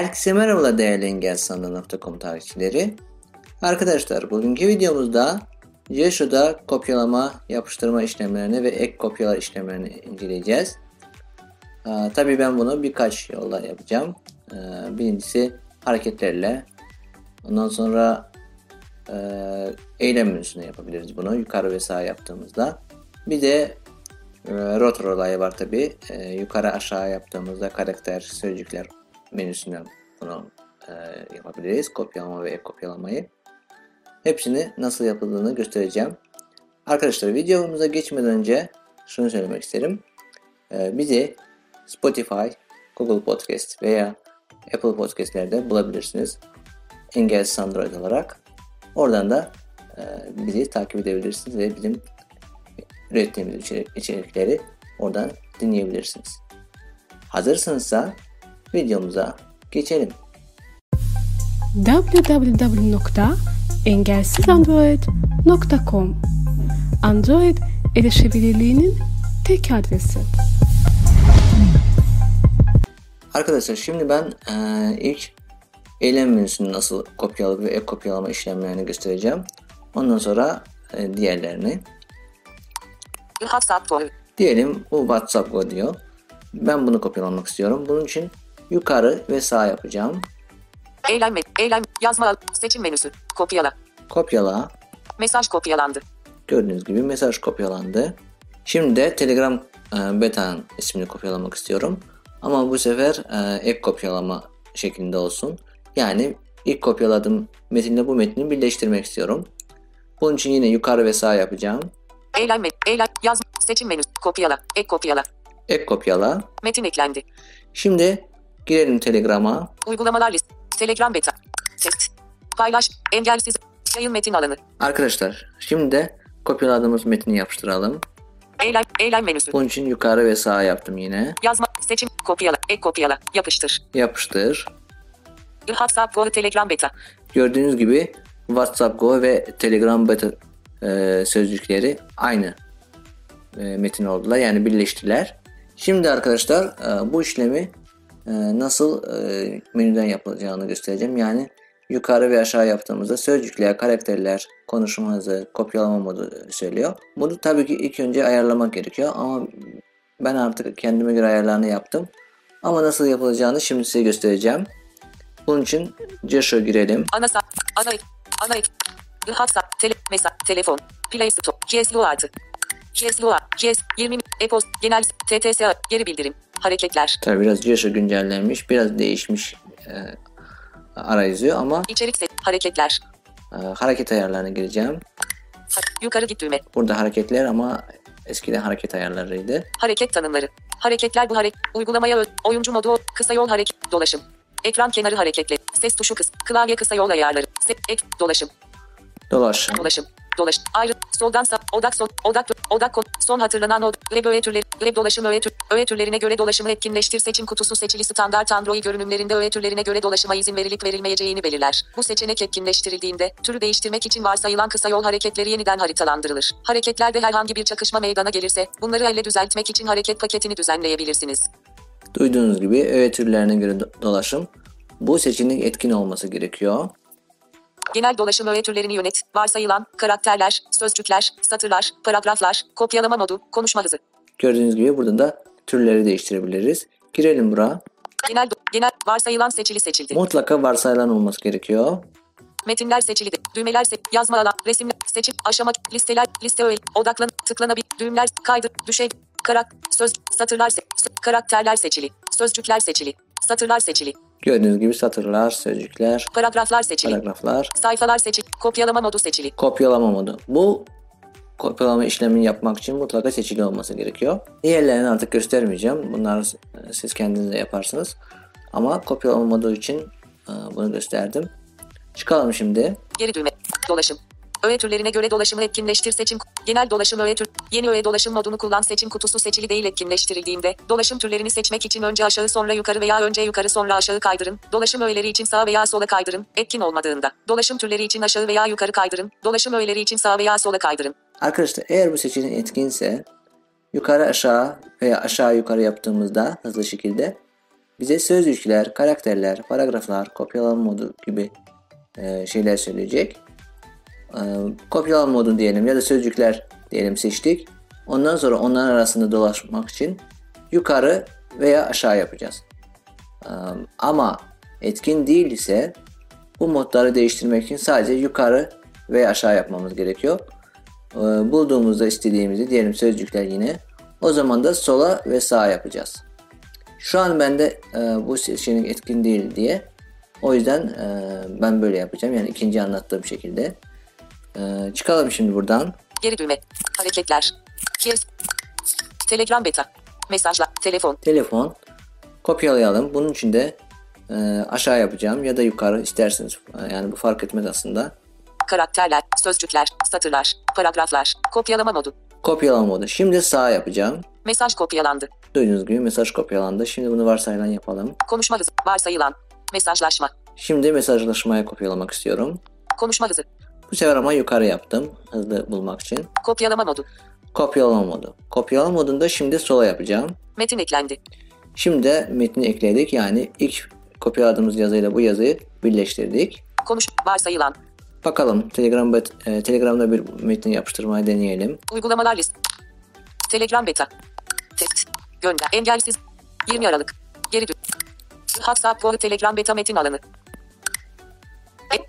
Herkese merhaba değerli engelsandı.com takipçileri. Arkadaşlar bugünkü videomuzda Yeshu'da kopyalama, yapıştırma işlemlerini ve ek kopyalar işlemlerini inceleyeceğiz. Ee, Tabii ben bunu birkaç yolla yapacağım. Ee, birincisi hareketlerle. Ondan sonra e, eylem menüsünde yapabiliriz bunu. Yukarı ve sağ yaptığımızda. Bir de e, rotor olayı var tabi. E, yukarı aşağı yaptığımızda karakter, sözcükler menüsünden bunu e, yapabiliriz. Kopyalama ve kopyalamayı. Hepsini nasıl yapıldığını göstereceğim. Arkadaşlar videomuza geçmeden önce şunu söylemek isterim. E, bizi Spotify, Google Podcast veya Apple Podcast'lerde bulabilirsiniz. Engelsiz Android olarak. Oradan da e, bizi takip edebilirsiniz ve bizim ürettiğimiz içerik, içerikleri oradan dinleyebilirsiniz. Hazırsınızsa videomuza geçelim. www.engelsizandroid.com Android erişebilirliğinin tek adresi. Arkadaşlar şimdi ben e, ilk eylem menüsünü nasıl kopyaladık ve ek kopyalama işlemlerini göstereceğim. Ondan sonra e, diğerlerini. WhatsApp. Diyelim bu WhatsApp diyor. Ben bunu kopyalamak istiyorum. Bunun için yukarı ve sağ yapacağım. Eylem, eylem, yazma, seçim menüsü, kopyala, Kopyala. mesaj kopyalandı, Gördüğünüz gibi mesaj kopyalandı. Şimdi de Telegram e, beta'nın ismini kopyalamak istiyorum. Ama bu sefer e, ek kopyalama şeklinde olsun. Yani ilk kopyaladığım metinle bu metni birleştirmek istiyorum. Bunun için yine yukarı ve sağ yapacağım. eylem, eylem, yazma, seçim menüsü, kopyala, ek kopyala, Ek kopyala. metin eklendi, Şimdi girelim Telegram'a. uygulamalar list, Telegram beta, test, paylaş, engelsiz, yayın metin alanı, Arkadaşlar şimdi de kopyaladığımız metni yapıştıralım. eylem, eylem menüsü, Bunun için yukarı ve sağ yaptım yine. yazma, seçim, kopyala, ek kopyala, yapıştır, Yapıştır. WhatsApp Go, Telegram beta, Gördüğünüz gibi WhatsApp Go ve Telegram beta e, sözcükleri aynı e, metin oldular. Yani birleştiler. Şimdi arkadaşlar e, bu işlemi nasıl e, menüden yapılacağını göstereceğim. Yani yukarı ve aşağı yaptığımızda sözcükler, karakterler, konuşma hızı, kopyalama modu söylüyor. Bunu tabii ki ilk önce ayarlamak gerekiyor ama ben artık kendime göre ayarlarını yaptım. Ama nasıl yapılacağını şimdi size göstereceğim. Bunun için Joshua girelim. ana sa, ana ek, ana ek, WhatsApp, tele, mesaj, telefon, Play Store, GSLO artı, GSLO, GS, 20, e-post, genel, TTSA, geri bildirim, hareketler, Tabi biraz Joshua güncellenmiş, biraz değişmiş e, arayüzü ama içerik set, hareketler, e, hareket ayarlarına gireceğim. Yukarı git düğme. Burada hareketler ama eskiden hareket ayarlarıydı. Hareket tanımları. Hareketler bu hareket. Uygulamaya oyuncu modu. Kısa yol hareket. Dolaşım. Ekran kenarı hareketli. Ses tuşu kıs. Klavye kısa yol ayarları. Se ek. Dolaşım. Dolaş. Dolaşım. Dolaş. Ayrı. Soldan sağ. Odak sol. Odak. Odak kod. Son hatırlanan od. Web öğe türleri. Web dolaşım öğe, tür, öğe türlerine göre dolaşımı etkinleştir. Seçim kutusu seçili standart Android görünümlerinde öğe türlerine göre dolaşıma izin verilip verilmeyeceğini belirler. Bu seçenek etkinleştirildiğinde türü değiştirmek için varsayılan kısa yol hareketleri yeniden haritalandırılır. Hareketlerde herhangi bir çakışma meydana gelirse bunları elle düzeltmek için hareket paketini düzenleyebilirsiniz. Duyduğunuz gibi öğe türlerine göre do- dolaşım. Bu seçenek etkin olması gerekiyor. Genel dolaşım öğe türlerini yönet. Varsayılan karakterler, sözcükler, satırlar, paragraflar, kopyalama modu, konuşma hızı. Gördüğünüz gibi burada da türleri değiştirebiliriz. Girelim buraya. Genel genel varsayılan seçili seçildi. Mutlaka varsayılan olması gerekiyor. Metinler seçildi. Düğmeler se yazma alan, resimler, seçim, aşama, listeler, liste öğe, odaklan, tıklanabil, düğümler, kaydı, düşey, karak, söz, satırlar, se- karakterler seçili, sözcükler seçili, satırlar seçili, Gördüğünüz gibi satırlar, sözcükler, paragraflar seçili, paragraflar, sayfalar seçili, kopyalama modu seçili, kopyalama modu. Bu kopyalama işlemini yapmak için mutlaka seçili olması gerekiyor. Diğerlerini artık göstermeyeceğim. Bunları siz kendiniz de yaparsınız. Ama kopyalama modu için e, bunu gösterdim. Çıkalım şimdi. geri düğme, dolaşım. Öğe türlerine göre dolaşımı etkinleştir seçim. Genel dolaşım öğe tür. Yeni öğe dolaşım modunu kullan seçim kutusu seçili değil etkinleştirildiğinde dolaşım türlerini seçmek için önce aşağı sonra yukarı veya önce yukarı sonra aşağı kaydırın. Dolaşım öğeleri için sağ veya sola kaydırın. Etkin olmadığında dolaşım türleri için aşağı veya yukarı kaydırın. Dolaşım öğeleri için sağ veya sola kaydırın. Arkadaşlar eğer bu seçenek etkinse yukarı aşağı veya aşağı yukarı yaptığımızda hızlı şekilde bize sözcükler, karakterler, paragraflar, kopyalama modu gibi şeyler söyleyecek. E, kopyalama modu diyelim ya da sözcükler diyelim seçtik. Ondan sonra onların arasında dolaşmak için yukarı veya aşağı yapacağız. E, ama etkin değil ise bu modları değiştirmek için sadece yukarı ve aşağı yapmamız gerekiyor. E, bulduğumuzda istediğimizi diyelim sözcükler yine. O zaman da sola ve sağa yapacağız. Şu an bende e, bu seçenek etkin değil diye. O yüzden e, ben böyle yapacağım. Yani ikinci anlattığım şekilde. E, çıkalım şimdi buradan. Geri düğme. Hareketler. Kes. Telegram beta. Mesajla. Telefon. Telefon. Kopyalayalım. Bunun için de e, aşağı yapacağım ya da yukarı isterseniz. Yani bu fark etmez aslında. Karakterler. Sözcükler. Satırlar. Paragraflar. Kopyalama modu. Kopyalama modu. Şimdi sağ yapacağım. Mesaj kopyalandı. Duyduğunuz gibi mesaj kopyalandı. Şimdi bunu varsayılan yapalım. Konuşma hızı. Varsayılan. Mesajlaşma. Şimdi mesajlaşmaya kopyalamak istiyorum. Konuşma hızı. Bu sefer ama yukarı yaptım. Hızlı bulmak için. Kopyalama modu. Kopyalama modu. Kopyalama modunda şimdi sola yapacağım. Metin eklendi. Şimdi de metni ekledik. Yani ilk kopyaladığımız yazıyla bu yazıyı birleştirdik. Konuş. Varsayılan. Bakalım Telegram bet- e, Telegram'da bir metni yapıştırmayı deneyelim. Uygulamalar list. Telegram beta. Test. Gönder. Engelsiz. 20 Aralık. Geri dön. WhatsApp Telegram beta metin alanı.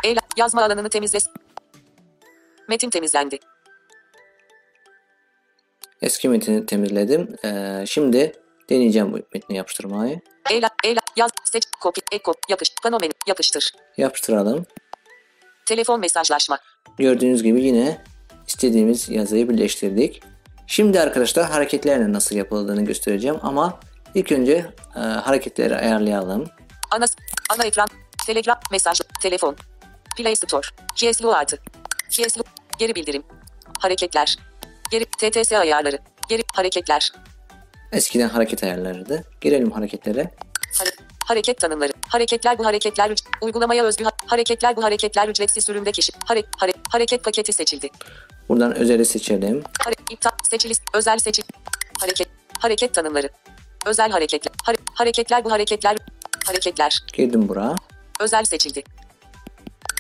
E, e- yazma alanını temizle. Metin temizlendi. Eski metni temizledim. E, şimdi deneyeceğim bu metni yapıştırmayı. Eyle, eyle, yaz, seç, kopya, ek, kop, yapış, fenomen, yapıştır. Yapıştıralım. Telefon mesajlaşma. Gördüğünüz gibi yine istediğimiz yazıyı birleştirdik. Şimdi arkadaşlar hareketlerle nasıl yapıldığını göstereceğim ama ilk önce e, hareketleri ayarlayalım. Ana, ana ekran, telegram, mesaj, telefon. Play Store. Kieslu artı. Kieslu, geri bildirim. Hareketler. Geri, TTS ayarları. Geri, hareketler. Eskiden hareket ayarlarıydı. Girelim hareketlere. Hare- hareket tanımları. Hareketler bu hareketler uygulamaya özgü ha- hareketler bu hareketler ücretsiz sürümde kişi. Hare- hare- hareket paketi seçildi. Buradan özeli seçelim. Hare- iptal seçili özel seçil hareket hareket tanımları. Özel hareketler. Hare- hareketler bu hareketler hareketler. Girdim buraya. Özel seçildi.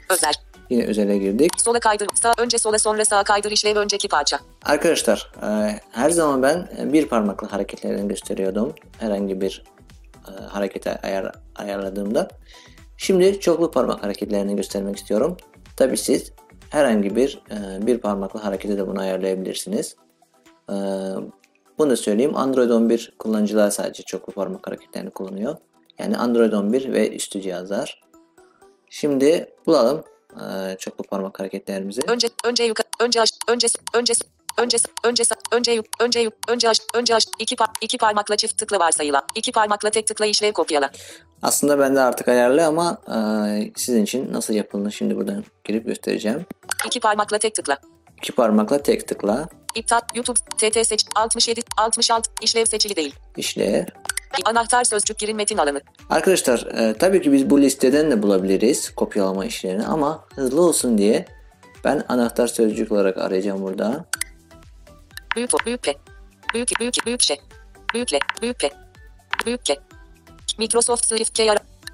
Özel. Yine özele girdik. Sola kaydır. Sağ önce sola sonra sağa kaydır işlev önceki parça. Arkadaşlar e, her zaman ben bir parmaklı hareketlerini gösteriyordum. Herhangi bir e, harekete ayar, ayarladığımda. Şimdi çoklu parmak hareketlerini göstermek istiyorum. Tabi siz herhangi bir e, bir parmaklı harekete de bunu ayarlayabilirsiniz. E, bunu da söyleyeyim. Android 11 kullanıcılar sadece çoklu parmak hareketlerini kullanıyor. Yani Android 11 ve üstü cihazlar. Şimdi bulalım e, çoklu parmak hareketlerimizi. Önce önce yukarı önce aş önce önce önce önce önce önce önce aş önce aş iki par iki parmakla çift tıkla varsayılan iki parmakla tek tıkla işlev kopyala. Aslında bende artık ayarlı ama e, sizin için nasıl yapıldığını şimdi buradan girip göstereceğim. İki parmakla tek tıkla. İki parmakla tek tıkla İptal YouTube TT seç 67 66 işlev seçili değil. işle. Anahtar sözcük girin metin alanı. Arkadaşlar e, tabii ki biz bu listeden de bulabiliriz kopyalama işlerini ama hızlı olsun diye ben anahtar sözcük olarak arayacağım burada. Büyük o büyük P. Büyük büyük büyük şey. Büyükle büyük P. Büyük K. Microsoft Swift K.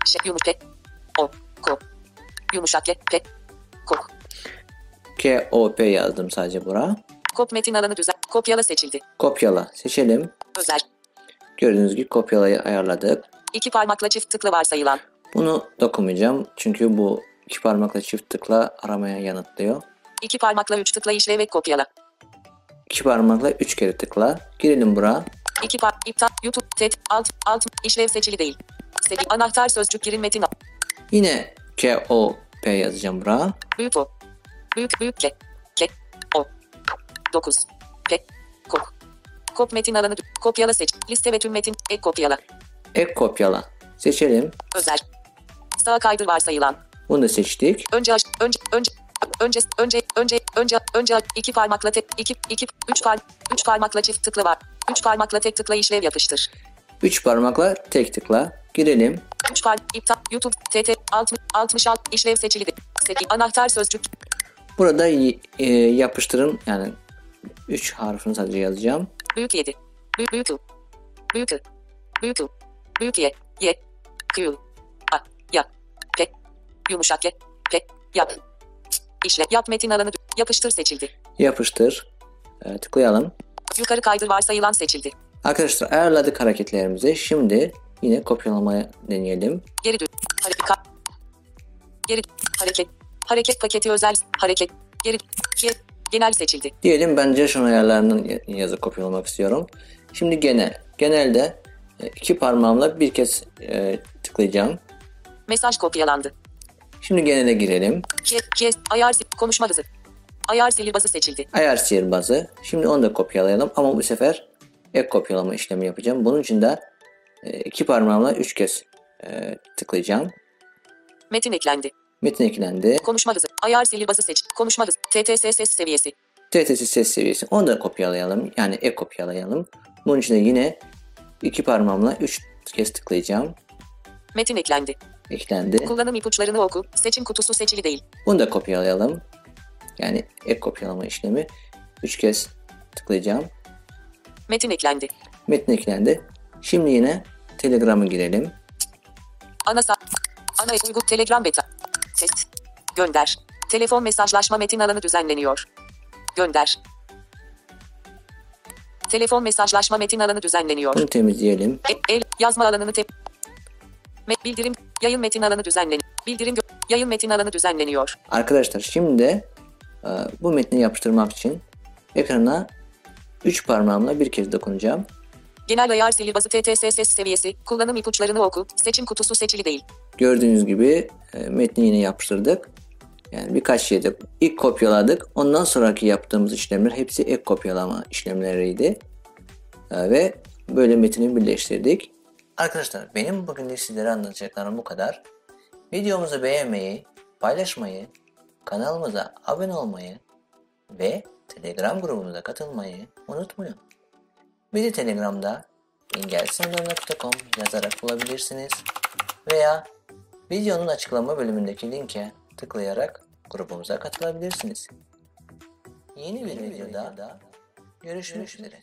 Şey yumuşak P. O. Ko. Yumuşak K. P. Kok. K-O-P yazdım sadece buraya. Kop metin alanı düzen. Kopyala seçildi. Kopyala seçelim. Özel. Gördüğünüz gibi kopyalayı ayarladık. İki parmakla çift tıkla varsayılan. Bunu dokunmayacağım çünkü bu iki parmakla çift tıkla aramaya yanıtlıyor. İki parmakla üç tıkla işlev ve kopyala. İki parmakla üç kere tıkla. Girelim buraya. İki par iptal YouTube tet alt alt işlev seçili değil. Seçi anahtar sözcük girin metin. Yine K-O-P yazacağım buraya. Büyük o. Büyük büyük K. K. O. 9. P. Kok. Kop metin alanı kopyala seç. Liste ve tüm metin ek kopyala. Ek kopyala. Seçelim. Özel. Sağa kaydır varsayılan. Bunu da seçtik. Önce aş, önce önce önce önce önce önce önce iki parmakla tek iki iki üç par üç parmakla çift tıkla var. Üç parmakla tek tıkla işlev yapıştır. Üç parmakla tek tıkla. Girelim. Üç par iptal YouTube TT 60 66 işlev seçili. Seçi anahtar sözcük Burada e, yapıştırın. Yani 3 harfini sadece yazacağım. Büyük 7. Büyük büyük. Büyük. Büyük. Büyük Y. Y. Kıyıl. A. Yap. P. Yumuşak ye. P. Yap. İşle. Yap metin alanı. Yapıştır seçildi. Yapıştır. E, tıklayalım. Yukarı kaydır varsayılan seçildi. Arkadaşlar ayarladık hareketlerimizi. Şimdi yine kopyalamaya deneyelim. Geri dön. Hareket. Geri. Hareket. Hareket paketi özel. Hareket. Geri. Ge- Genel seçildi. Diyelim ben Jason ayarlarının y- yazı kopyalamak istiyorum. Şimdi genel. Genelde e, iki parmağımla bir kez e, tıklayacağım. Mesaj kopyalandı. Şimdi genele girelim. Ge, ge, ayar konuşma hızı. Ayar sihirbazı seçildi. Ayar sihirbazı. Şimdi onu da kopyalayalım ama bu sefer ek kopyalama işlemi yapacağım. Bunun için de e, iki parmağımla üç kez e, tıklayacağım. Metin eklendi. Metin eklendi. Konuşma hızı. Ayar sihirbazı seç. Konuşma hızı. TTS ses seviyesi. TTS ses seviyesi. Onu da kopyalayalım. Yani ek kopyalayalım. Bunun için de yine iki parmağımla üç kez tıklayacağım. Metin eklendi. Eklendi. Kullanım ipuçlarını oku. Seçim kutusu seçili değil. Bunu da kopyalayalım. Yani ek kopyalama işlemi. Üç kez tıklayacağım. Metin eklendi. Metin eklendi. Şimdi yine Telegram'a girelim. Ana sa Ana uygun Telegram beta. Test. Gönder. Telefon mesajlaşma metin alanı düzenleniyor. Gönder. Telefon mesajlaşma metin alanı düzenleniyor. Bunu temizleyelim. E- el yazma alanını tep. Me- bildirim yayın metin alanı düzenleniyor. Bildirim yayın metin alanı düzenleniyor. Arkadaşlar şimdi de bu metni yapıştırmak için ekrana 3 parmağımla bir kez dokunacağım. Genel ayar sihirbazı TTS ses seviyesi. Kullanım ipuçlarını oku. Seçim kutusu seçili değil. Gördüğünüz gibi e, metni yine yapıştırdık. Yani birkaç şeyde ilk kopyaladık. Ondan sonraki yaptığımız işlemler hepsi ek kopyalama işlemleriydi. E, ve böyle metini birleştirdik. Arkadaşlar benim bugün de sizlere anlatacaklarım bu kadar. Videomuzu beğenmeyi, paylaşmayı, kanalımıza abone olmayı ve Telegram grubumuza katılmayı unutmayın. Bizi Telegram'da engelsınırı.com yazarak bulabilirsiniz veya videonun açıklama bölümündeki linke tıklayarak grubumuza katılabilirsiniz. Yeni bir videoda görüşmek üzere.